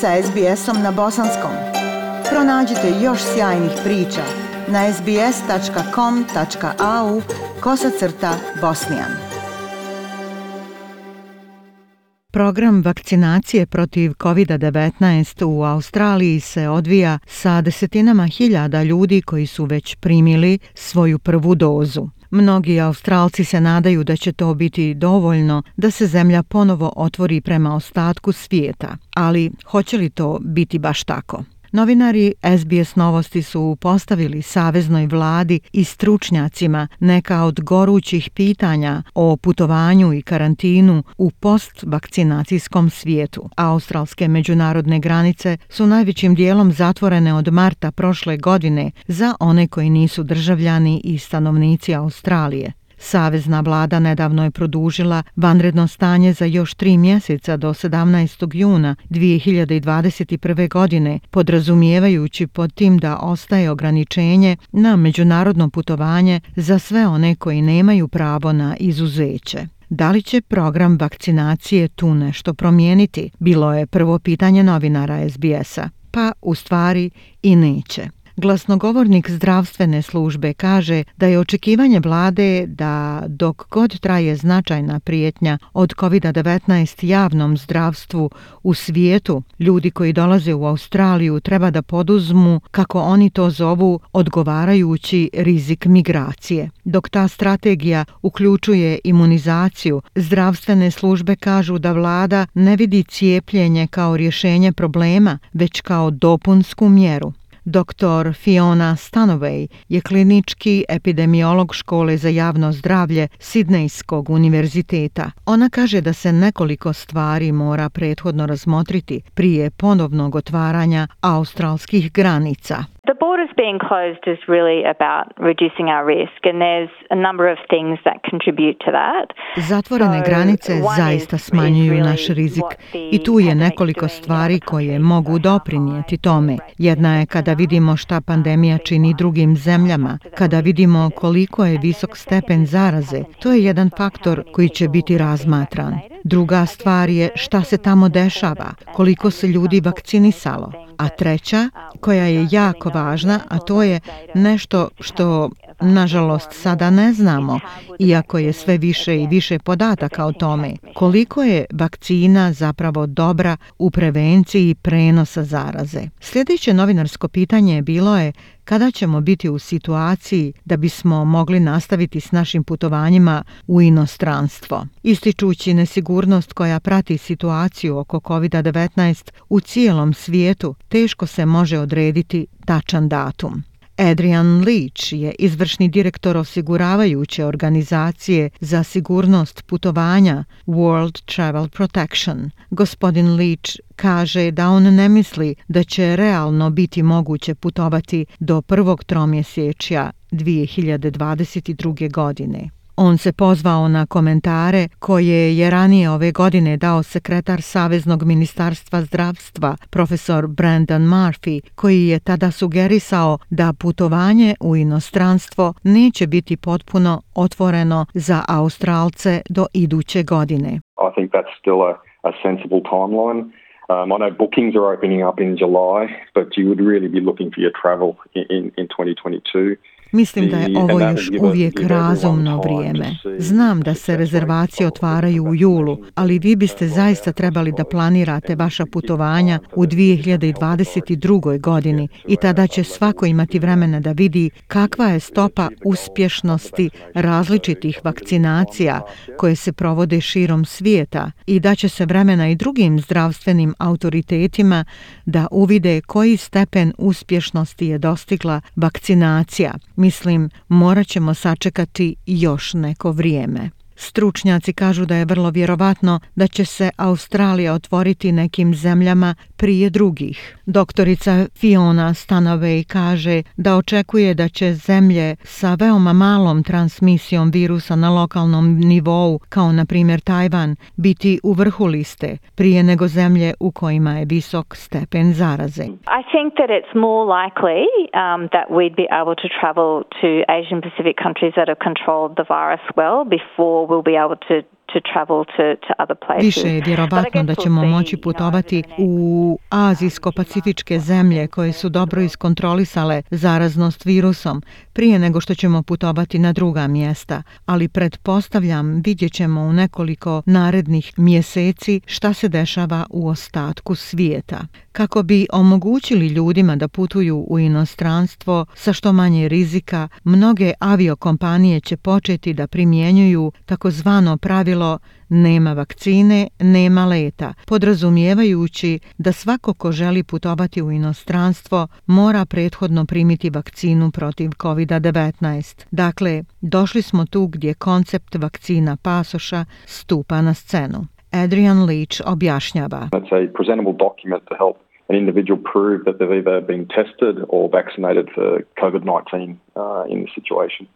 sa SBS-om na bosanskom. Pronađite još sjajnih priča na sbs.com.au kosacrta bosnijan. Program vakcinacije protiv COVID-19 u Australiji se odvija sa desetinama hiljada ljudi koji su već primili svoju prvu dozu. Mnogi Australci se nadaju da će to biti dovoljno da se zemlja ponovo otvori prema ostatku svijeta, ali hoće li to biti baš tako? Novinari SBS Novosti su postavili saveznoj vladi i stručnjacima neka od gorućih pitanja o putovanju i karantinu u postvakcinacijskom svijetu. Australske međunarodne granice su najvećim dijelom zatvorene od marta prošle godine za one koji nisu državljani i stanovnici Australije. Savezna vlada nedavno je produžila vanredno stanje za još tri mjeseca do 17. juna 2021. godine, podrazumijevajući pod tim da ostaje ograničenje na međunarodno putovanje za sve one koji nemaju pravo na izuzeće. Da li će program vakcinacije tu nešto promijeniti? Bilo je prvo pitanje novinara SBS-a. Pa u stvari i neće. Glasnogovornik zdravstvene službe kaže da je očekivanje vlade da dok god traje značajna prijetnja od COVID-19 javnom zdravstvu u svijetu, ljudi koji dolaze u Australiju treba da poduzmu, kako oni to zovu, odgovarajući rizik migracije. Dok ta strategija uključuje imunizaciju, zdravstvene službe kažu da vlada ne vidi cijepljenje kao rješenje problema, već kao dopunsku mjeru. Dr. Fiona Stanovej je klinički epidemiolog škole za javno zdravlje Sidnejskog univerziteta. Ona kaže da se nekoliko stvari mora prethodno razmotriti prije ponovnog otvaranja australskih granica. The borders being closed is really about reducing our risk and there's a number of things that contribute to that. Zatvorene granice zaista smanjuju naš rizik i tu je nekoliko stvari koje mogu doprinijeti tome. Jedna je kada vidimo šta pandemija čini drugim zemljama, kada vidimo koliko je visok stepen zaraze, to je jedan faktor koji će biti razmatran. Druga stvar je šta se tamo dešava, koliko se ljudi vakcinisalo. A treća, koja je jako važna, a to je nešto što nažalost sada ne znamo, iako je sve više i više podataka o tome, koliko je vakcina zapravo dobra u prevenciji prenosa zaraze. Sljedeće novinarsko pitanje bilo je kada ćemo biti u situaciji da bismo mogli nastaviti s našim putovanjima u inostranstvo. Ističući nesigurnost koja prati situaciju oko COVID-19 u cijelom svijetu, teško se može odrediti tačan datum. Adrian Leach je izvršni direktor osiguravajuće organizacije za sigurnost putovanja World Travel Protection. Gospodin Leach kaže da on ne misli da će realno biti moguće putovati do prvog tromjesečja 2022. godine. On se pozvao na komentare koje je ranije ove godine dao sekretar Saveznog ministarstva zdravstva, profesor Brandon Murphy, koji je tada sugerisao da putovanje u inostranstvo neće biti potpuno otvoreno za Australce do iduće godine. I think that's still a, sensible timeline. Um, I know bookings are opening up in July, but you would really be looking for your travel in, in, in 2022. Mislim da je ovo još uvijek razumno vrijeme. Znam da se rezervacije otvaraju u julu, ali vi biste zaista trebali da planirate vaša putovanja u 2022. godini i tada će svako imati vremena da vidi kakva je stopa uspješnosti različitih vakcinacija koje se provode širom svijeta i da će se vremena i drugim zdravstvenim autoritetima da uvide koji stepen uspješnosti je dostigla vakcinacija. Mislim, morat ćemo sačekati još neko vrijeme. Stručnjaci kažu da je vrlo vjerovatno da će se Australija otvoriti nekim zemljama prije drugih. Doktorica Fiona Stanovej kaže da očekuje da će zemlje sa veoma malom transmisijom virusa na lokalnom nivou, kao na primjer Tajvan, biti u vrhu liste prije nego zemlje u kojima je visok stepen zaraze. I think that it's more likely um, that we'd be able to travel to Asian Pacific countries that have controlled the virus well before we'll be able to Više je vjerovatno da ćemo moći putovati u azijsko-pacifičke zemlje koje su dobro iskontrolisale zaraznost virusom prije nego što ćemo putovati na druga mjesta, ali pretpostavljam vidjet ćemo u nekoliko narednih mjeseci šta se dešava u ostatku svijeta. Kako bi omogućili ljudima da putuju u inostranstvo sa što manje rizika, mnoge aviokompanije će početi da primjenjuju takozvano pravilo nema vakcine, nema leta, podrazumijevajući da svako ko želi putovati u inostranstvo mora prethodno primiti vakcinu protiv COVID-19. Dakle, došli smo tu gdje koncept vakcina pasoša stupa na scenu. Adrian Leach objašnjava. Help an individual prove that they've either been tested or vaccinated for COVID-19 uh, in the situation.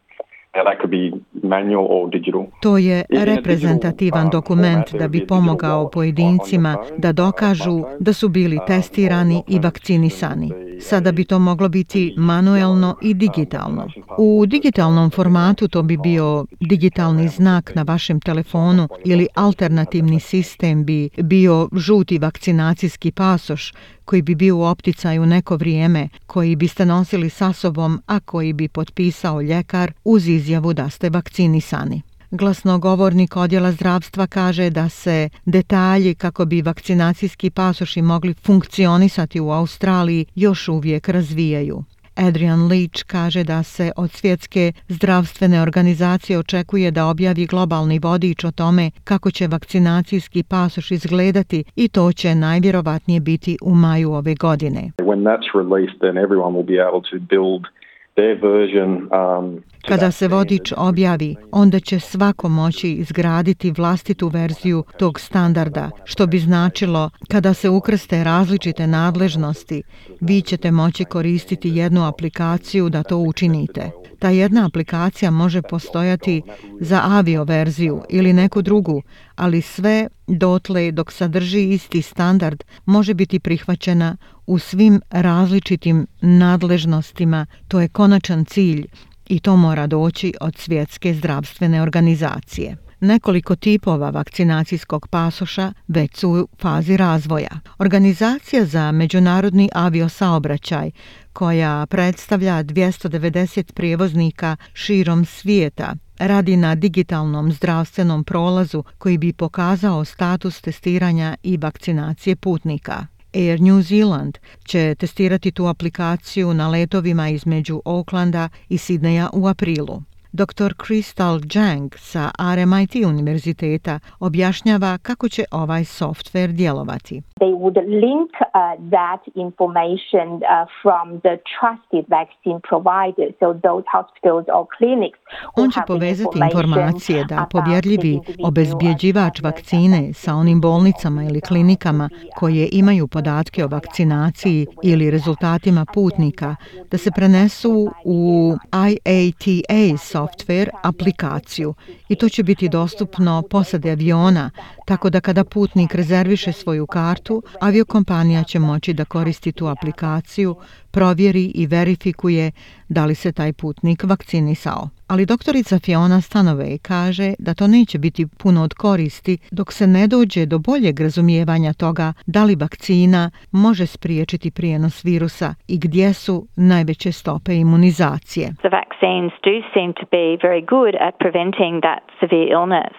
To je reprezentativan um, dokument da bi pomogao pojedincima da dokažu da su bili um, testirani i vakcinisani. Sada bi to moglo biti manuelno i digitalno. U digitalnom formatu to bi bio digitalni znak na vašem telefonu ili alternativni sistem bi bio žuti vakcinacijski pasoš koji bi bio u opticaju neko vrijeme, koji biste nosili sa sobom, a koji bi potpisao ljekar uz izjavu da ste vakcinisani. Glasnogovornik odjela zdravstva kaže da se detalji kako bi vakcinacijski pasoši mogli funkcionisati u Australiji još uvijek razvijaju. Adrian Leach kaže da se od svjetske zdravstvene organizacije očekuje da objavi globalni vodič o tome kako će vakcinacijski pasoš izgledati i to će najvjerovatnije biti u maju ove godine. When that's released, then everyone will be able to build Kada se vodič objavi, onda će svako moći izgraditi vlastitu verziju tog standarda, što bi značilo kada se ukrste različite nadležnosti, vi ćete moći koristiti jednu aplikaciju da to učinite. Ta jedna aplikacija može postojati za avio verziju ili neku drugu, ali sve dotle dok sadrži isti standard može biti prihvaćena u svim različitim nadležnostima. To je konačan cilj i to mora doći od svjetske zdravstvene organizacije. Nekoliko tipova vakcinacijskog pasoša već su u fazi razvoja. Organizacija za međunarodni aviosaobraćaj koja predstavlja 290 prijevoznika širom svijeta radi na digitalnom zdravstvenom prolazu koji bi pokazao status testiranja i vakcinacije putnika. Air New Zealand će testirati tu aplikaciju na letovima između Aucklanda i Sidneja u aprilu. Dr. Crystal Jang sa RMIT univerziteta objašnjava kako će ovaj software djelovati. They would link uh, that information uh, from the trusted vaccine provider, so those hospitals or clinics. On će povezati informacije da povjerljivi obezbjeđivač vakcine sa onim bolnicama ili klinikama koje imaju podatke o vakcinaciji ili rezultatima putnika da se prenesu u IATA software aplikaciju i to će biti dostupno posade aviona, tako da kada putnik rezerviše svoju kartu, aviokompanija će moći da koristi tu aplikaciju, provjeri i verifikuje da li se taj putnik vakcinisao. Ali doktorica Fiona Stanove kaže da to neće biti puno od koristi dok se ne dođe do boljeg razumijevanja toga da li vakcina može spriječiti prijenos virusa i gdje su najveće stope imunizacije. The vaccines do seem to be very good at preventing that severe illness.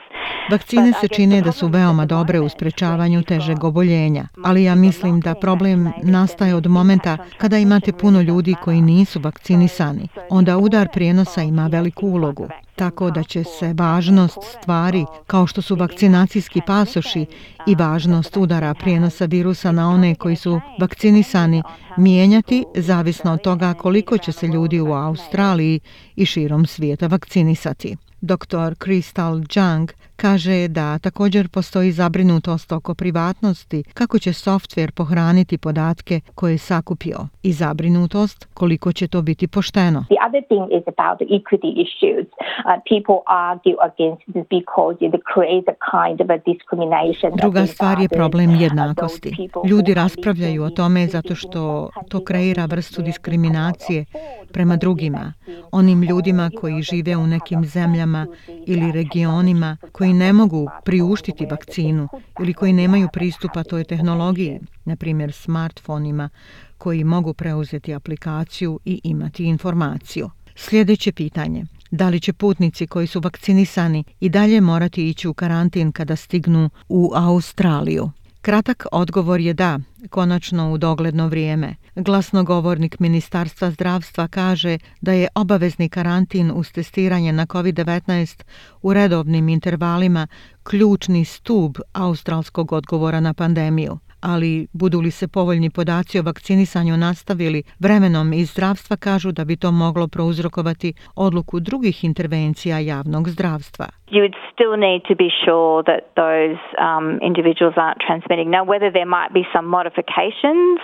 Vakcine se čine da su veoma dobre u sprečavanju težeg oboljenja, ali ja mislim da problem nastaje od momenta kada imate puno ljudi koji nisu vakcinisani. Onda udar prijenosa ima veliku ulogu, tako da će se važnost stvari kao što su vakcinacijski pasoši i važnost udara prijenosa virusa na one koji su vakcinisani mijenjati zavisno od toga koliko će se ljudi u Australiji i širom svijeta vakcinisati. Dr. Crystal Jung kaže da također postoji zabrinutost oko privatnosti kako će softver pohraniti podatke koje je sakupio i zabrinutost koliko će to biti pošteno. The other thing is about the equity issues. Uh, people argue against this because it creates a kind of a discrimination. Druga stvar je problem jednakosti. Ljudi raspravljaju o tome zato što to kreira vrstu diskriminacije prema drugima, onim ljudima koji žive u nekim zemljama zemljama ili regionima koji ne mogu priuštiti vakcinu ili koji nemaju pristupa toj tehnologiji, na primjer smartfonima koji mogu preuzeti aplikaciju i imati informaciju. Sljedeće pitanje. Da li će putnici koji su vakcinisani i dalje morati ići u karantin kada stignu u Australiju? Kratak odgovor je da, konačno u dogledno vrijeme. Glasnogovornik Ministarstva zdravstva kaže da je obavezni karantin uz testiranje na COVID-19 u redovnim intervalima ključni stub australskog odgovora na pandemiju ali budu li se povoljni podaci o vakcinisanju nastavili vremenom iz zdravstva kažu da bi to moglo prouzrokovati odluku drugih intervencija javnog zdravstva. You would still need to be sure that those um, individuals aren't transmitting. Now, whether there might be some modifications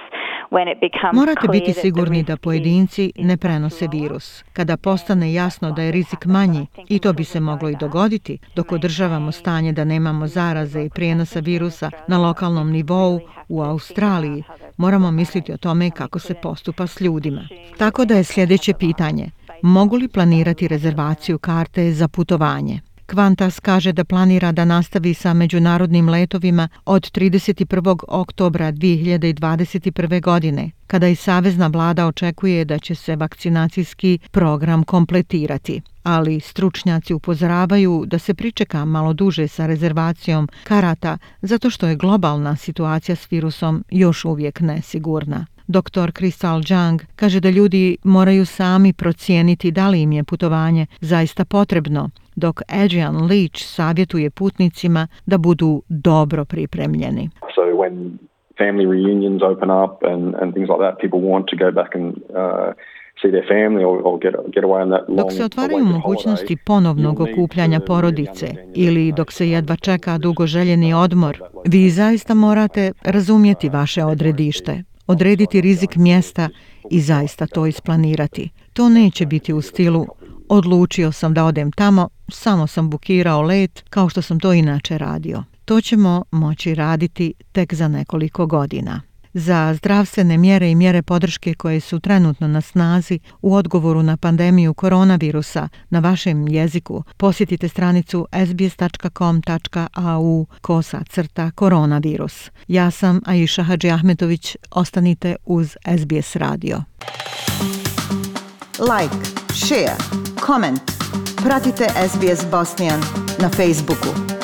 Morate biti sigurni da pojedinci ne prenose virus. Kada postane jasno da je rizik manji, i to bi se moglo i dogoditi, dok održavamo stanje da nemamo zaraze i prijenosa virusa na lokalnom nivou u Australiji, moramo misliti o tome kako se postupa s ljudima. Tako da je sljedeće pitanje, mogu li planirati rezervaciju karte za putovanje? Kvantas kaže da planira da nastavi sa međunarodnim letovima od 31. oktobra 2021. godine, kada i Savezna vlada očekuje da će se vakcinacijski program kompletirati. Ali stručnjaci upozoravaju da se pričeka malo duže sa rezervacijom karata zato što je globalna situacija s virusom još uvijek nesigurna. Dr. Crystal Jung kaže da ljudi moraju sami procijeniti da li im je putovanje zaista potrebno, dok Adrian Leach savjetuje putnicima da budu dobro pripremljeni. So when family reunions open up and, and things like that, people want to go back and uh, dok se otvaraju mogućnosti ponovnog okupljanja porodice ili dok se jedva čeka dugo željeni odmor, vi zaista morate razumjeti vaše odredište odrediti rizik mjesta i zaista to isplanirati. To neće biti u stilu odlučio sam da odem tamo, samo sam bukirao let kao što sam to inače radio. To ćemo moći raditi tek za nekoliko godina za zdravstvene mjere i mjere podrške koje su trenutno na snazi u odgovoru na pandemiju koronavirusa na vašem jeziku, posjetite stranicu sbs.com.au kosa crta koronavirus. Ja sam Aisha Hadži Ahmetović, ostanite uz SBS radio. Like, share, comment. Pratite SBS Bosnian na Facebooku.